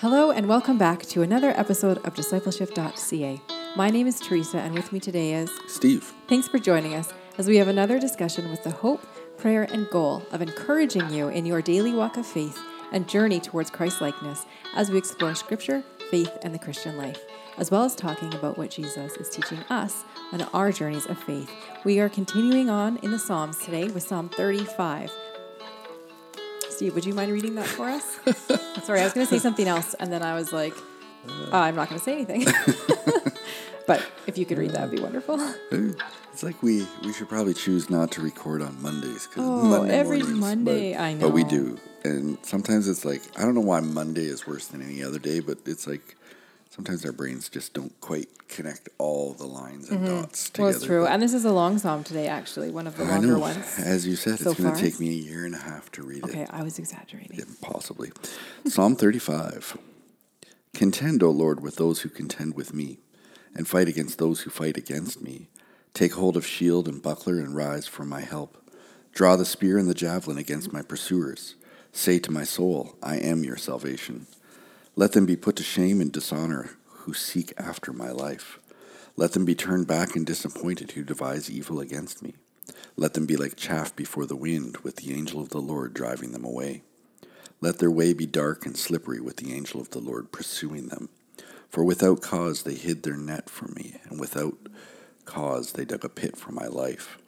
Hello, and welcome back to another episode of Discipleship.ca. My name is Teresa, and with me today is Steve. Thanks for joining us as we have another discussion with the hope, prayer, and goal of encouraging you in your daily walk of faith and journey towards Christ likeness as we explore Scripture, faith, and the Christian life, as well as talking about what Jesus is teaching us on our journeys of faith. We are continuing on in the Psalms today with Psalm 35. Steve, would you mind reading that for us? Sorry, I was going to say something else, and then I was like, oh, I'm not going to say anything. but if you could read that, would be wonderful. It's like we we should probably choose not to record on Mondays because Oh, Monday every mornings, Monday, but, I know, but we do, and sometimes it's like I don't know why Monday is worse than any other day, but it's like sometimes our brains just don't quite connect all the lines and dots together. Mm-hmm. Well, it's true. And this is a long psalm today, actually, one of the I longer know, ones. as you said, so it's going to take me a year and a half to read it. Okay, I was exaggerating. Possibly. Psalm 35. Contend, O Lord, with those who contend with me, and fight against those who fight against me. Take hold of shield and buckler and rise for my help. Draw the spear and the javelin against my pursuers. Say to my soul, I am your salvation. Let them be put to shame and dishonor who seek after my life. Let them be turned back and disappointed who devise evil against me. Let them be like chaff before the wind, with the angel of the Lord driving them away. Let their way be dark and slippery, with the angel of the Lord pursuing them. For without cause they hid their net from me, and without cause they dug a pit for my life.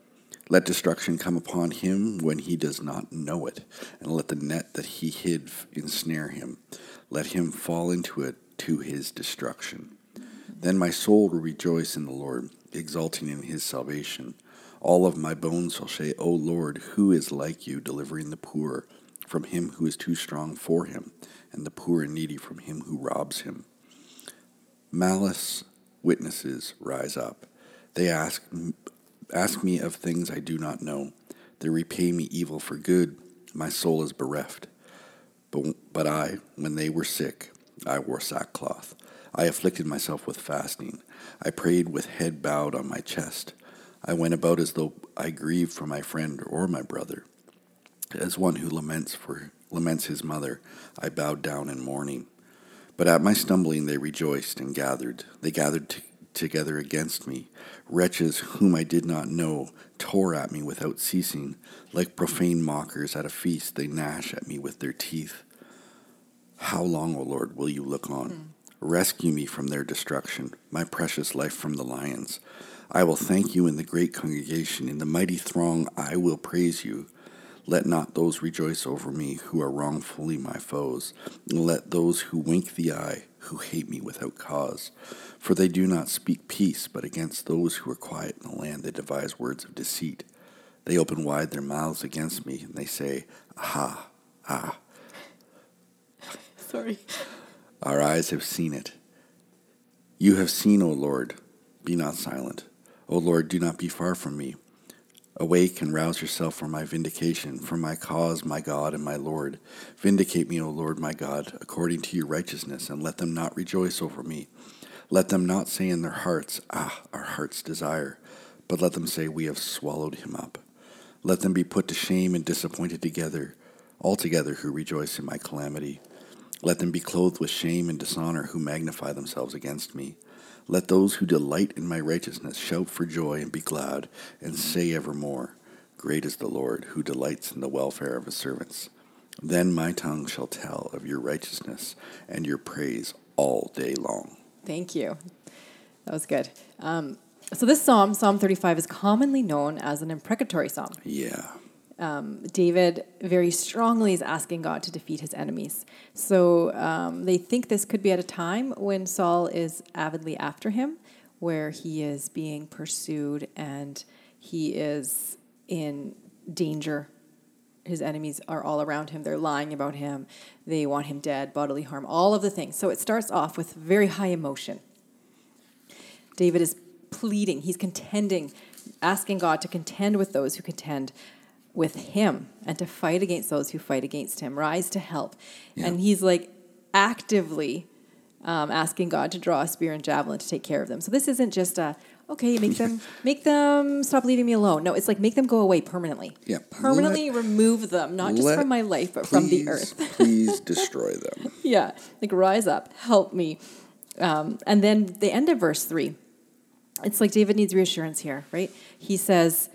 Let destruction come upon him when he does not know it, and let the net that he hid ensnare him. Let him fall into it to his destruction. Then my soul will rejoice in the Lord, exulting in his salvation. All of my bones shall say, O Lord, who is like you, delivering the poor from him who is too strong for him, and the poor and needy from him who robs him? Malice witnesses rise up. They ask, ask me of things I do not know. They repay me evil for good. My soul is bereft. But, but I, when they were sick, I wore sackcloth. I afflicted myself with fasting. I prayed with head bowed on my chest. I went about as though I grieved for my friend or my brother. As one who laments for laments his mother, I bowed down in mourning. But at my stumbling they rejoiced and gathered. They gathered t- together against me. Wretches whom I did not know tore at me without ceasing. Like profane mockers at a feast, they gnash at me with their teeth. How long, O Lord, will you look on? Hmm. Rescue me from their destruction, my precious life from the lions. I will thank you in the great congregation. In the mighty throng, I will praise you. Let not those rejoice over me who are wrongfully my foes. Let those who wink the eye, who hate me without cause. For they do not speak peace, but against those who are quiet in the land they devise words of deceit. They open wide their mouths against me, and they say, Aha, ah. Sorry. Our eyes have seen it. You have seen, O Lord. Be not silent. O Lord, do not be far from me. Awake and rouse yourself for my vindication, for my cause, my God and my Lord. Vindicate me, O Lord, my God, according to your righteousness, and let them not rejoice over me. Let them not say in their hearts, Ah, our heart's desire, but let them say, We have swallowed him up. Let them be put to shame and disappointed together, altogether who rejoice in my calamity. Let them be clothed with shame and dishonor who magnify themselves against me. Let those who delight in my righteousness shout for joy and be glad, and say evermore, Great is the Lord, who delights in the welfare of his servants. Then my tongue shall tell of your righteousness and your praise all day long. Thank you. That was good. Um, so this psalm, Psalm 35, is commonly known as an imprecatory psalm. Yeah. David very strongly is asking God to defeat his enemies. So um, they think this could be at a time when Saul is avidly after him, where he is being pursued and he is in danger. His enemies are all around him. They're lying about him. They want him dead, bodily harm, all of the things. So it starts off with very high emotion. David is pleading, he's contending, asking God to contend with those who contend with him and to fight against those who fight against him, rise to help. And he's like actively um, asking God to draw a spear and javelin to take care of them. So this isn't just a okay, make them make them stop leaving me alone. No, it's like make them go away permanently. Yeah. Permanently remove them, not just Let- from my life, but from the earth. please Please destroy them. yeah, like rise up, help me. Um, and then the end of verse three, it's like David needs reassurance here, right? He says,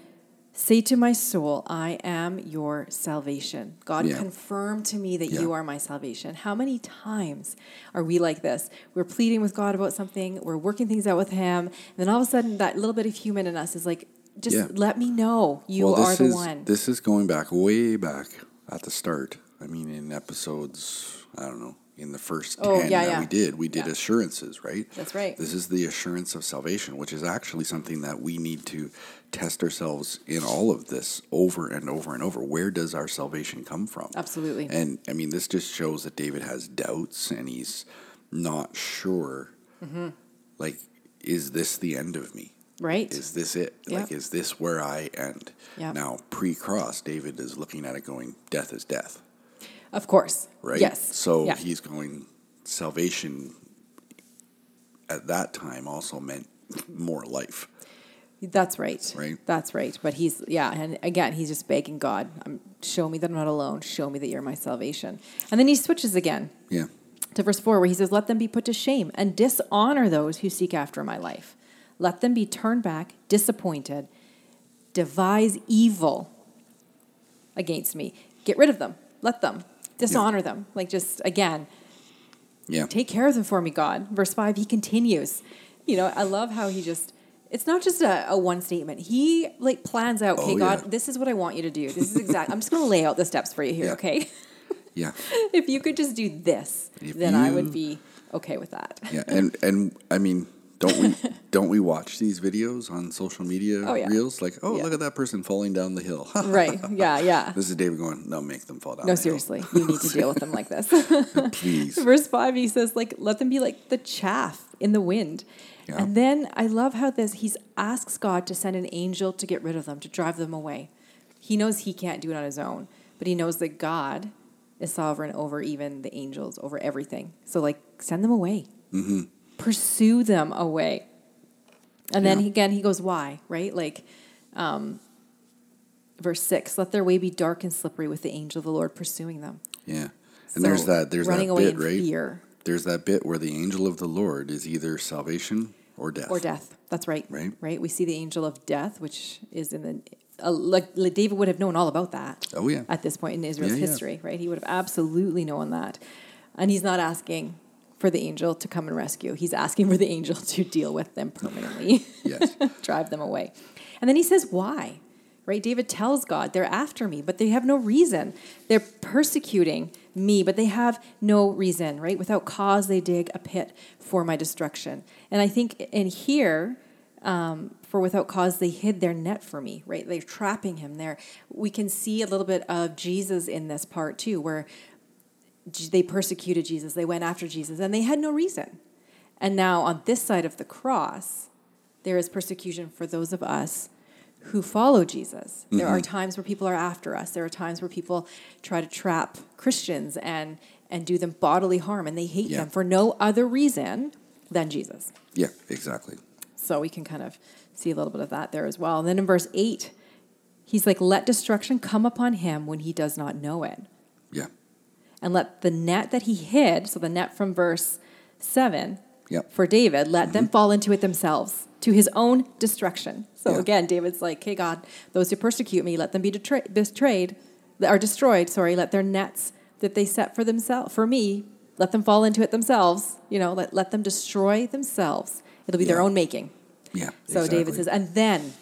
Say to my soul, I am your salvation. God, Yeah. confirm to me that Yeah. you are my salvation. How many times are we like this? We're pleading with God about something, we're working things out with Him, and then all of a sudden, that little bit of human in us is like, just Yeah. let me know you well, are the is one. this is going back way back at the start. I mean, in episodes, I don't know, in the first Oh, ten yeah, that yeah. we did, we did Yeah. assurances, right? That's right. This is the assurance of salvation, which is actually something that we need to test ourselves in all of this over and over and over. Where does our salvation come from? Absolutely. And I mean, this just shows that David has doubts and he's not sure. Mm-hmm. Like, is this the end of me? right? Is this it? Yeah. Like, is this where I end? Yeah. Now, pre cross, David is looking at it going, death is death, of course. right? Yes. So Yeah. he's going, salvation at that time also meant more life. That's right. Right. That's right. But he's yeah, and again, he's just begging God, um, show me that I'm not alone. Show me that you're my salvation. And then he switches again Yeah. to verse four, where he says, "Let them be put to shame and dishonor those who seek after my life. Let them be turned back, disappointed, devise evil against me. Get rid of them. Let them dishonor them. Like just again, Yeah. take care of them for me, God. Verse five, he continues. You know, I love how he just. It's not just a, a one statement. He like plans out. Okay, Oh, God, yeah. this is what I want you to do. This is exact. I'm just going to lay out the steps for you here. Yeah. Okay, Yeah. if you could just do this, If then I would be okay with that. Yeah. And, and I mean, don't we don't we watch these videos on social media Oh, yeah. reels? Like, oh, Yeah. look at that person falling down the hill. right? Yeah, yeah. This is David going, no, make them fall down. No, the hill." seriously, you need to deal with them like this. Please. Verse 5, he says, like, let them be like the chaff in the wind. Yeah. And then I love how this, he asks God to send an angel to get rid of them, to drive them away. He knows he can't do it on his own, but he knows that God is sovereign over even the angels, over everything. So, like, send them away, mm-hmm. pursue them away. And then Yeah. he, again, he goes, why, right? Like, um, verse 6 let their way be dark and slippery with the angel of the Lord pursuing them. Yeah. So, And there's that there's running that away bit, in right? fear. There's that bit where the angel of the Lord is either salvation or death. or death. That's right. Right. Right. We see the angel of death, which is in the uh, like, like David would have known all about that. Oh, yeah. At this point in Israel's Yeah, yeah. history, right? He would have absolutely known that, and he's not asking for the angel to come and rescue. He's asking for the angel to deal with them permanently, Yes. drive them away, and then he says, "Why?" Right? David tells God, "They're after me, but they have no reason. They're persecuting me, but they have no reason. Right? Without cause, they dig a pit for my destruction." And I think in here um, for without cause they hid their net for me right they're trapping him there we can see a little bit of jesus in this part too where they persecuted jesus they went after jesus and they had no reason and now on this side of the cross there is persecution for those of us who follow jesus there are mm-hmm. times where people are after us there are times where people try to trap christians and and do them bodily harm and they hate Yeah. them for no other reason than jesus Yeah, exactly. so we can kind of see a little bit of that there as well. And then in verse 8, he's like, Let destruction come upon him when he does not know it. Yeah. And let the net that he hid, so the net from verse 7 Yep. for David, let them mm-hmm. fall into it themselves to his own destruction. So Yeah. again, David's like, Hey, God, those who persecute me, let them be detra- betrayed, or destroyed, sorry, let their nets that they set for themselves, for me, let them fall into it themselves. You know, let, let them destroy themselves. It'll be their own making. Yeah. So David says, and then,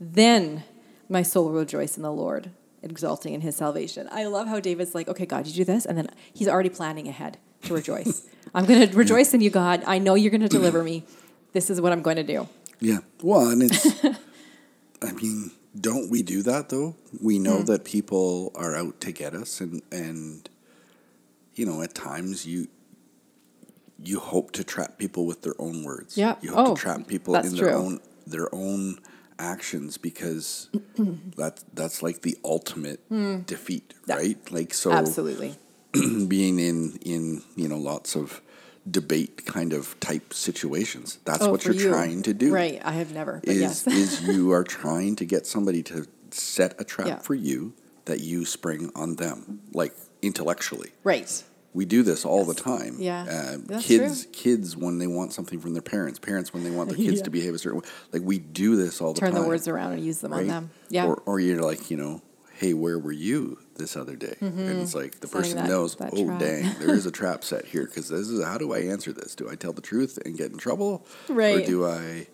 then my soul will rejoice in the Lord, exulting in his salvation. I love how David's like, okay, God, you do this. And then he's already planning ahead to rejoice. I'm going to rejoice in you, God. I know you're going to deliver me. This is what I'm going to do. Yeah. Well, and it's, I mean, don't we do that though? We know Hmm. that people are out to get us, and and you know, at times you you hope to trap people with their own words. Yeah. You hope Oh, to trap people in their true. own their own actions because that's that's like the ultimate defeat, Hmm. Right? Like so Absolutely. being in in you know lots of debate kind of type situations. That's Oh, what you're you. trying to do Right. I have never, but is yes. is you are trying to get somebody to set a trap Yeah. for you that you spring on them. Like intellectually. Right. We do this all the time. Yeah, Uh, kids, kids when they want something from their parents, parents when they want their kids Yeah. to behave a certain way. Like we do this all the Turn time. Turn the words around and use them on them. Yeah. Or, or you're like, you know, hey, where were you this other day? And it's like the person Mm-hmm. that- knows, that oh, trap. dang, there is a trap set here. Because this is how do I answer this? Do I tell the truth and get in trouble, or do I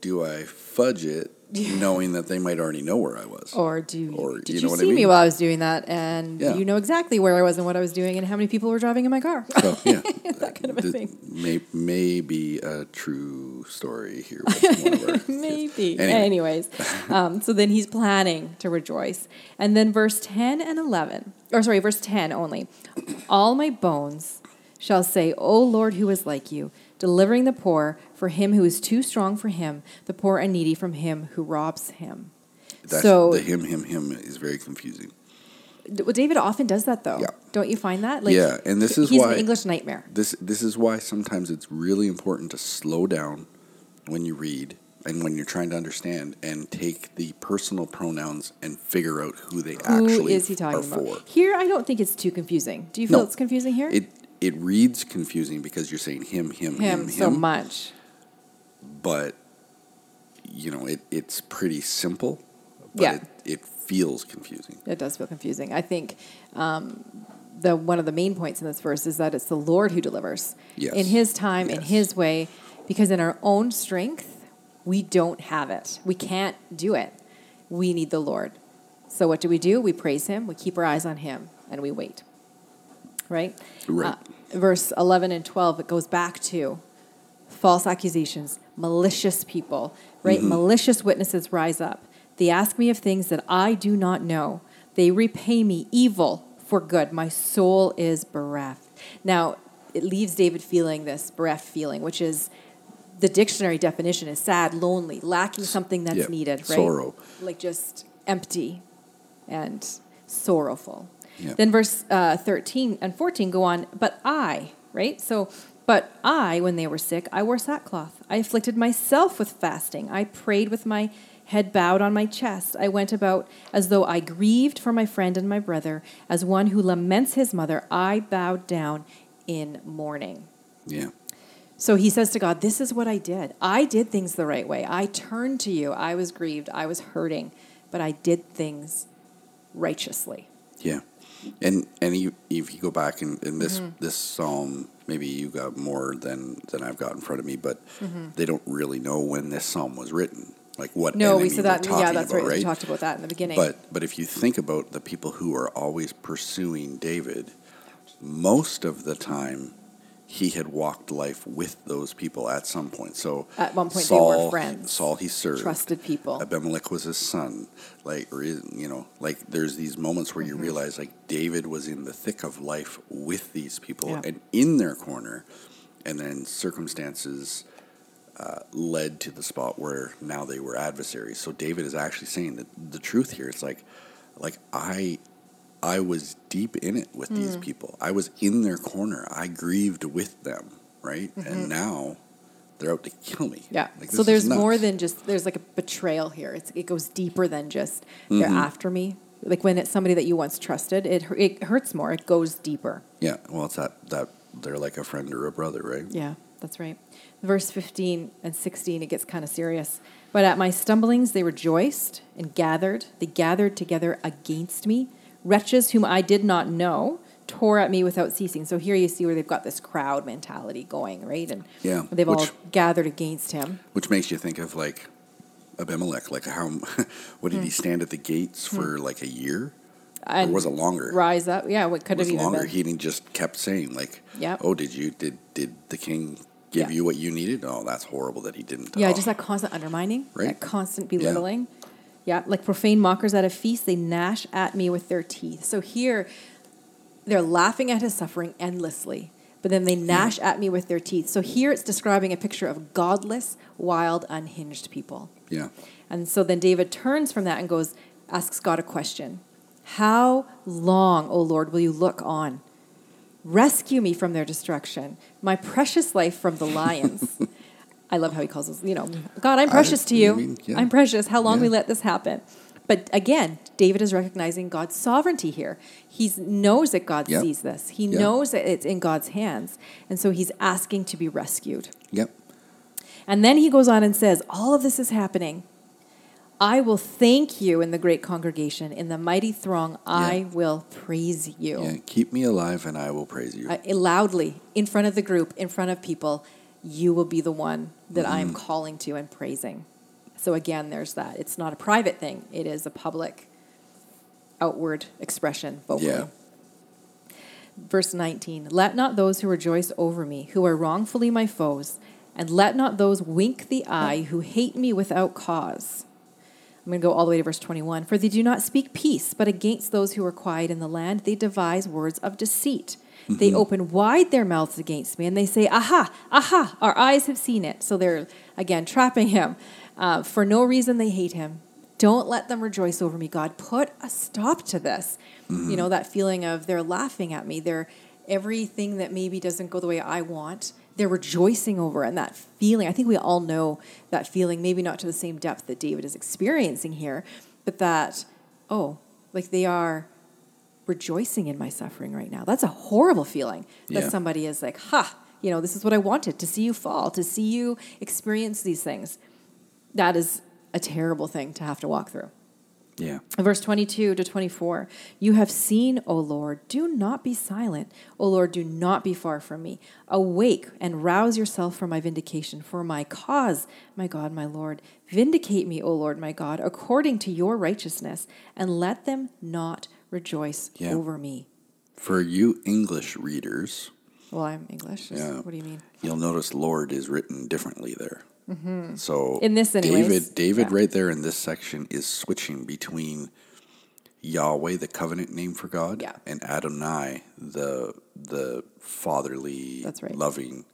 do I fudge it, knowing that they might already know where I was? Or do Or, did you you, know what I see me while I was doing that? And Yeah. you know exactly where I was and what I was doing and how many people were driving in my car. So yeah, that kind of a Th- thing. May, may be a true story here. With one of our kids. Maybe. Anyway. Anyways, um, so then he's planning to rejoice. And then verse 10 and 11, or sorry, verse 10 only. All my bones shall say, O Lord, who is like you, delivering the poor for him who is too strong for him, the poor and needy from him who robs him. That's, so the him, him, him is very confusing. Well, David often does that, though. Yeah. Don't you find that? Yeah, and this is he's why- an English nightmare. This this is why sometimes it's really important to slow down when you read and when you're trying to understand and take the personal pronouns and figure out who they Who actually is he talking are about? for. Here, I don't think it's too confusing. Do you feel No. it's confusing here? It it reads confusing because you're saying him, him, him, him him, so much. but you know it, it's pretty simple. But Yeah. it, it feels confusing. It does feel confusing. I think um, the one of the main points in this verse is that it's the Lord who delivers Yes. in His time, in His way, because in our own strength we don't have it. We can't do it. We need the Lord. So what do we do? We praise Him. We keep our eyes on Him, and we wait. Right. Right. Uh, verse eleven and twelve. It goes back to false accusations, malicious people, right? Mm-hmm. Malicious witnesses rise up. They ask me of things that I do not know. They repay me evil for good. My soul is bereft. Now, it leaves David feeling this bereft feeling, which is the dictionary definition is sad, lonely, lacking something that's Yeah, needed, right? sorrow. Like just empty and sorrowful. Yeah. Then verse uh, 13 and 14 go on, but I, right? So, but I, when they were sick, I wore sackcloth. I afflicted myself with fasting. I prayed with my head bowed on my chest. I went about as though I grieved for my friend and my brother. As one who laments his mother, I bowed down in mourning. Yeah. So he says to God, This is what I did. I did things the right way. I turned to you. I was grieved. I was hurting, but I did things righteously. Yeah, and and you, if you go back and, and this Mm-hmm. this psalm, maybe you got more than than I've got in front of me, but Mm-hmm. they don't really know when this psalm was written, like what. No, we said that. Yeah, that's about, right. We talked about that in the beginning. But but if you think about the people who are always pursuing David, most of the time he had walked life with those people at some point. So At one point they were Saul, friends, Saul he served. trusted people. Abimelech was his son. Like, or is, you know, like there's these moments where you Mm-hmm. realize like David was in the thick of life with these people Yeah. and in their corner, and then circumstances uh, led to the spot where now they were adversaries. So David is actually saying that the truth here. It's like, like I, I was deep in it with these Mm. people. I was in their corner. I grieved with them, right? And now they're out to kill me. Mm-hmm. Yeah. Like, so there's more than just there's like a betrayal here. It's, it goes deeper than just they're Mm-hmm. after me. Like when it's somebody that you once trusted, it it hurts more. It goes deeper. Yeah, well, it's that that they're like a friend or a brother, right? Yeah, that's right. Verse 15 and 16, it gets kind of serious. But at my stumblings they rejoiced and gathered. They gathered together against me. Wretches whom I did not know tore at me without ceasing. So here you see where they've got this crowd mentality going, right? And Yeah, they've all gathered against him. Which makes you think of like Abimelech, like how what did he Hmm. stand at the gates for like a year, And or was it longer? Rise up. Yeah, what could was have even longer. been. He didn't just kept saying like, Yep. "Oh, did you did did the king give Yeah. you what you needed?" Oh, that's horrible that he didn't. Yeah, Oh. just that constant undermining, Right. that constant belittling. Yeah. Like profane mockers at a feast, they gnash at me with their teeth. So here, they're laughing at his suffering endlessly, but then they gnash at me with their teeth. So here it's describing a picture of godless, wild, unhinged people. Yeah, And so then David turns from that and goes, asks God a question How long, O Lord, will you look on? Rescue me from their destruction, my precious life from the lions. I love how he calls us, you know, God, I'm precious to I you. mean, yeah. I'm precious. How long Yeah. we let this happen? But again, David is recognizing God's sovereignty here. He knows that God Yep. sees this. He Yep. knows that it's in God's hands. And so he's asking to be rescued. Yep. And then he goes on and says, All of this is happening. I will thank you in the great congregation. In the mighty throng, I will praise you. Yeah. Keep me alive and I will praise you. Uh, loudly, in front of the group, in front of people, you will be the one that I Mm-hmm. am calling to and praising. So again, there's that. It's not a private thing, it is a public, outward expression vocally. Yeah. Verse 19 Let not those who rejoice over me, who are wrongfully my foes, and let not those wink the eye who hate me without cause. I'm going to go all the way to verse 21. For they do not speak peace, but against those who are quiet in the land, they devise words of deceit. They open wide their mouths against me, and they say, Aha, aha, our eyes have seen it. So they're, again, trapping him. Uh, for no reason, they hate him. Don't let them rejoice over me, God. Put a stop to this. You know, that feeling of they're laughing at me. They're everything that maybe doesn't go the way I want, they're rejoicing over. And that feeling, I think we all know that feeling, maybe not to the same depth that David is experiencing here, but that, oh, like they are rejoicing in my suffering right now. That's a horrible feeling that Yeah. somebody is like, ha, you know, this is what I wanted to see you fall, to see you experience these things. That is a terrible thing to have to walk through. Yeah. Verse 22 to 24 You have seen, O Lord, do not be silent. O Lord, do not be far from me. Awake and rouse yourself for my vindication, for my cause, my God, my Lord. Vindicate me, O Lord, my God, according to your righteousness, and let them not rejoice Yeah. over me. For you English readers, Well, I'm English. Yeah. What do you mean? you'll notice Lord is written differently there. So In this anyways, David, David, yeah. right there in this section is switching between Yahweh, the covenant name for God, Yeah. and Adonai, the the fatherly, That's right. loving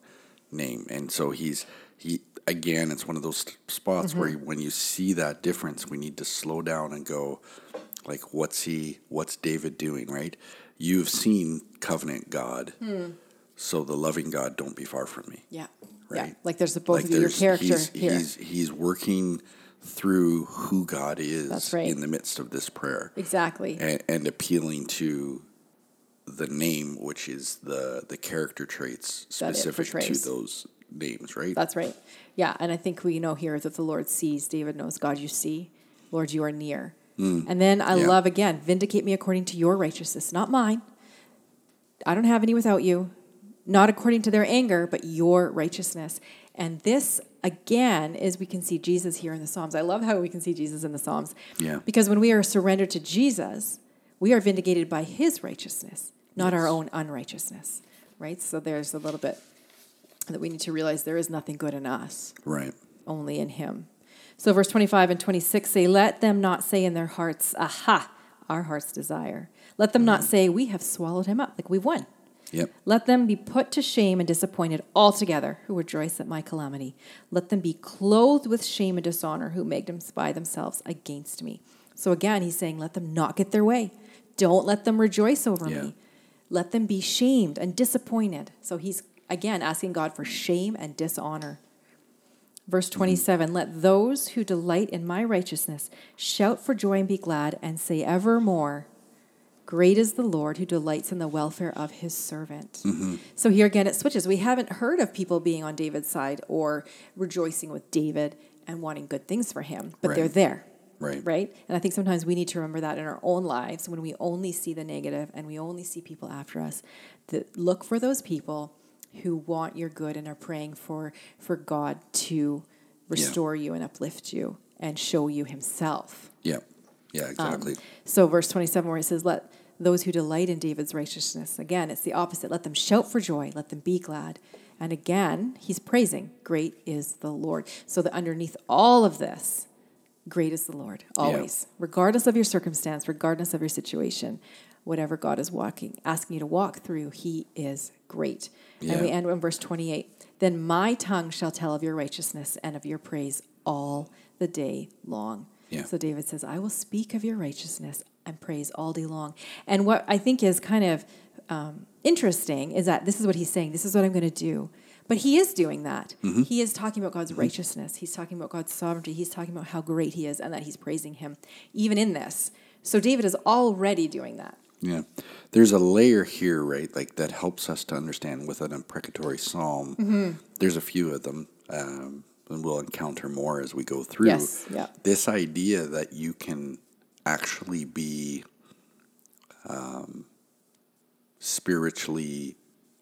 name. And so he's he again. It's one of those spots where Mm-hmm. when you see that difference, we need to slow down and go, like, what's he? What's David doing? Right? You've seen covenant God, Hmm. so the loving God, don't be far from me Yeah. Right. Yeah. Like there's a both of you, your character he's, here. He's, he's working through who God is right. in the midst of this prayer exactly. and, and appealing to the name, which is the, the character traits specific to those names, right? That's right. Yeah, and I think we know here that the Lord sees. David knows, God, you see. Lord, you are near. And then I Mm. Yeah. love again, vindicate me according to your righteousness, not mine. I don't have any without you, not according to their anger, but your righteousness. And this, again, is we can see Jesus here in the Psalms. I love how we can see Jesus in the Psalms. Yeah. Because when we are surrendered to Jesus, we are vindicated by his righteousness, not our own unrighteousness. Right? So there's a little bit that we need to realize there is nothing good in us right. only in him. So verse 25 and 26 say, Let them not say in their hearts, Aha, our heart's desire. Let them not mm. say, We have swallowed him up, like we've won. Yep. Let them be put to shame and disappointed altogether who rejoice at my calamity. Let them be clothed with shame and dishonor who make them spy themselves against me. So again, he's saying, Let them not get their way. Don't let them rejoice over Yeah. me. Let them be shamed and disappointed. So he's again asking God for shame and dishonor. Verse mm-hmm. 27 Let those who delight in my righteousness shout for joy and be glad, and say evermore, Great is the Lord who delights in the welfare of his servant. Mm-hmm. So here again, it switches. We haven't heard of people being on David's side or rejoicing with David and wanting good things for him, but they're there. Right. Right? And I think sometimes we need to remember that in our own lives when we only see the negative and we only see people after us. That look for those people who want your good and are praying for for God to restore you and uplift you and show you himself. Yeah, Yeah, exactly. Um, so, verse 27, where it says, Let those who delight in David's righteousness, again, it's the opposite. Let them shout for joy, let them be glad. And again, he's praising, Great is the Lord. So, that underneath all of this, great is the Lord, always, regardless of your circumstance, regardless of your situation, whatever God is walking, asking you to walk through, he is great. And we end in verse 28 Then my tongue shall tell of your righteousness and of your praise all the day long. Yeah. So David says, I will speak of your righteousness and praise all day long. And what I think is kind of um, interesting is that this is what he's saying. This is what I'm going to do. But he is doing that. Mm-hmm. He is talking about God's righteousness. He's talking about God's sovereignty. He's talking about how great he is and that he's praising him, even in this. So David is already doing that. Yeah. There's a layer here, right? Like that helps us to understand with an imprecatory psalm. Mm-hmm. There's a few of them, um, and we'll encounter more as we go through. Yes, yeah. This idea that you can actually be um, spiritually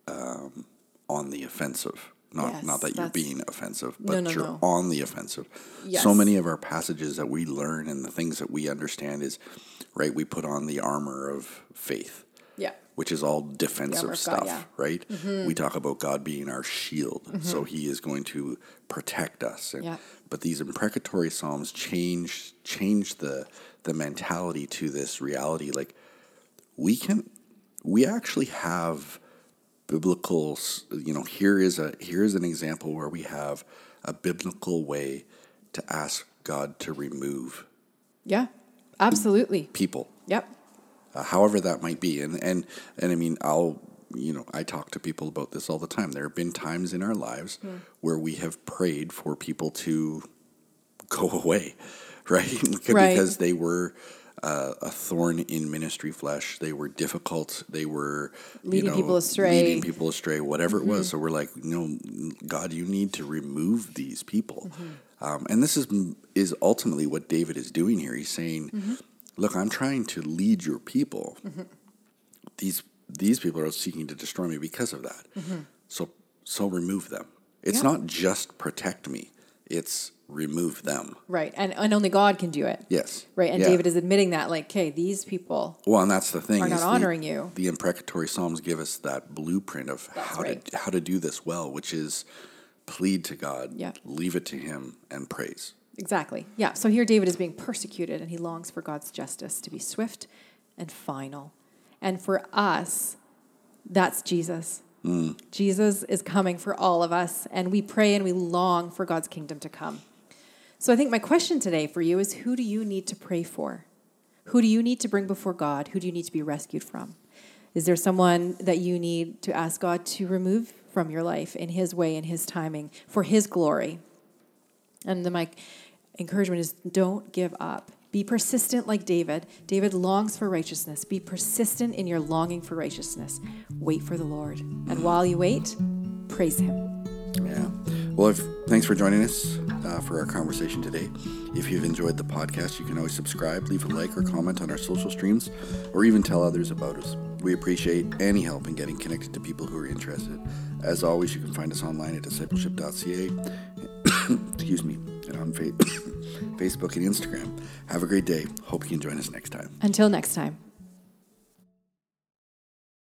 um, on the offensive. Not, Yes, not that you're being offensive, No, but no, you're no. on the offensive. Yes. So many of our passages that we learn and the things that we understand is, right, we put on the armor of faith Yeah. which is all defensive stuff, God, yeah. right? We talk about God being our shield, so He is going to protect us. And, Yeah. But these imprecatory psalms change change the the mentality to this reality. Like we can, we actually have biblical. You know, here is a here is an example where we have a biblical way to ask God to remove Yeah. Absolutely. people Yep. uh, however that might be. And and and I mean, I'll you know, I talk to people about this all the time. There have been times in our lives Hmm. where we have prayed for people to go away, right? Right. because they were. Uh, a thorn in ministry flesh. They were difficult. They were you Leading know, people astray. Mm-hmm. Leading people astray. Whatever it was. So we're like, no, God, you need to remove these people. Mm-hmm. Um, and this is is ultimately what David is doing here. He's saying, Mm-hmm. "Look, I'm trying to lead your people. These these people are seeking to destroy me because of that. So so remove them. It's Mm-hmm. Yeah. not just protect me. It's remove them. Right. And, and only God can do it. Yes. Right. And Yeah. David is admitting that, like, okay, these people Well, and that's the thing. are not the- honoring you. The imprecatory psalms give us that blueprint of That's how right. to how to do this well, which is plead to God, Yeah. leave it to Him, and praise. Exactly. Yeah. So here David is being persecuted and he longs for God's justice to be swift and final. And for us, that's Jesus. Mm. Jesus is coming for all of us, and we pray and we long for God's kingdom to come. So I think my question today for you is who do you need to pray for? Who do you need to bring before God? Who do you need to be rescued from? Is there someone that you need to ask God to remove from your life in His way, in His timing, for His glory? And then my encouragement is don't give up. Be persistent like David. David longs for righteousness. Be persistent in your longing for righteousness. Wait for the Lord. And while you wait, praise Him. Well, if, thanks for joining us uh, for our conversation today. If you've enjoyed the podcast, you can always subscribe, leave a like or comment on our social streams, or even tell others about us. We appreciate any help in getting connected to people who are interested. As always, you can find us online at discipleship.ca. Excuse me, and on fa- Facebook and Instagram. Have a great day. Hope you can join us next time. Until next time.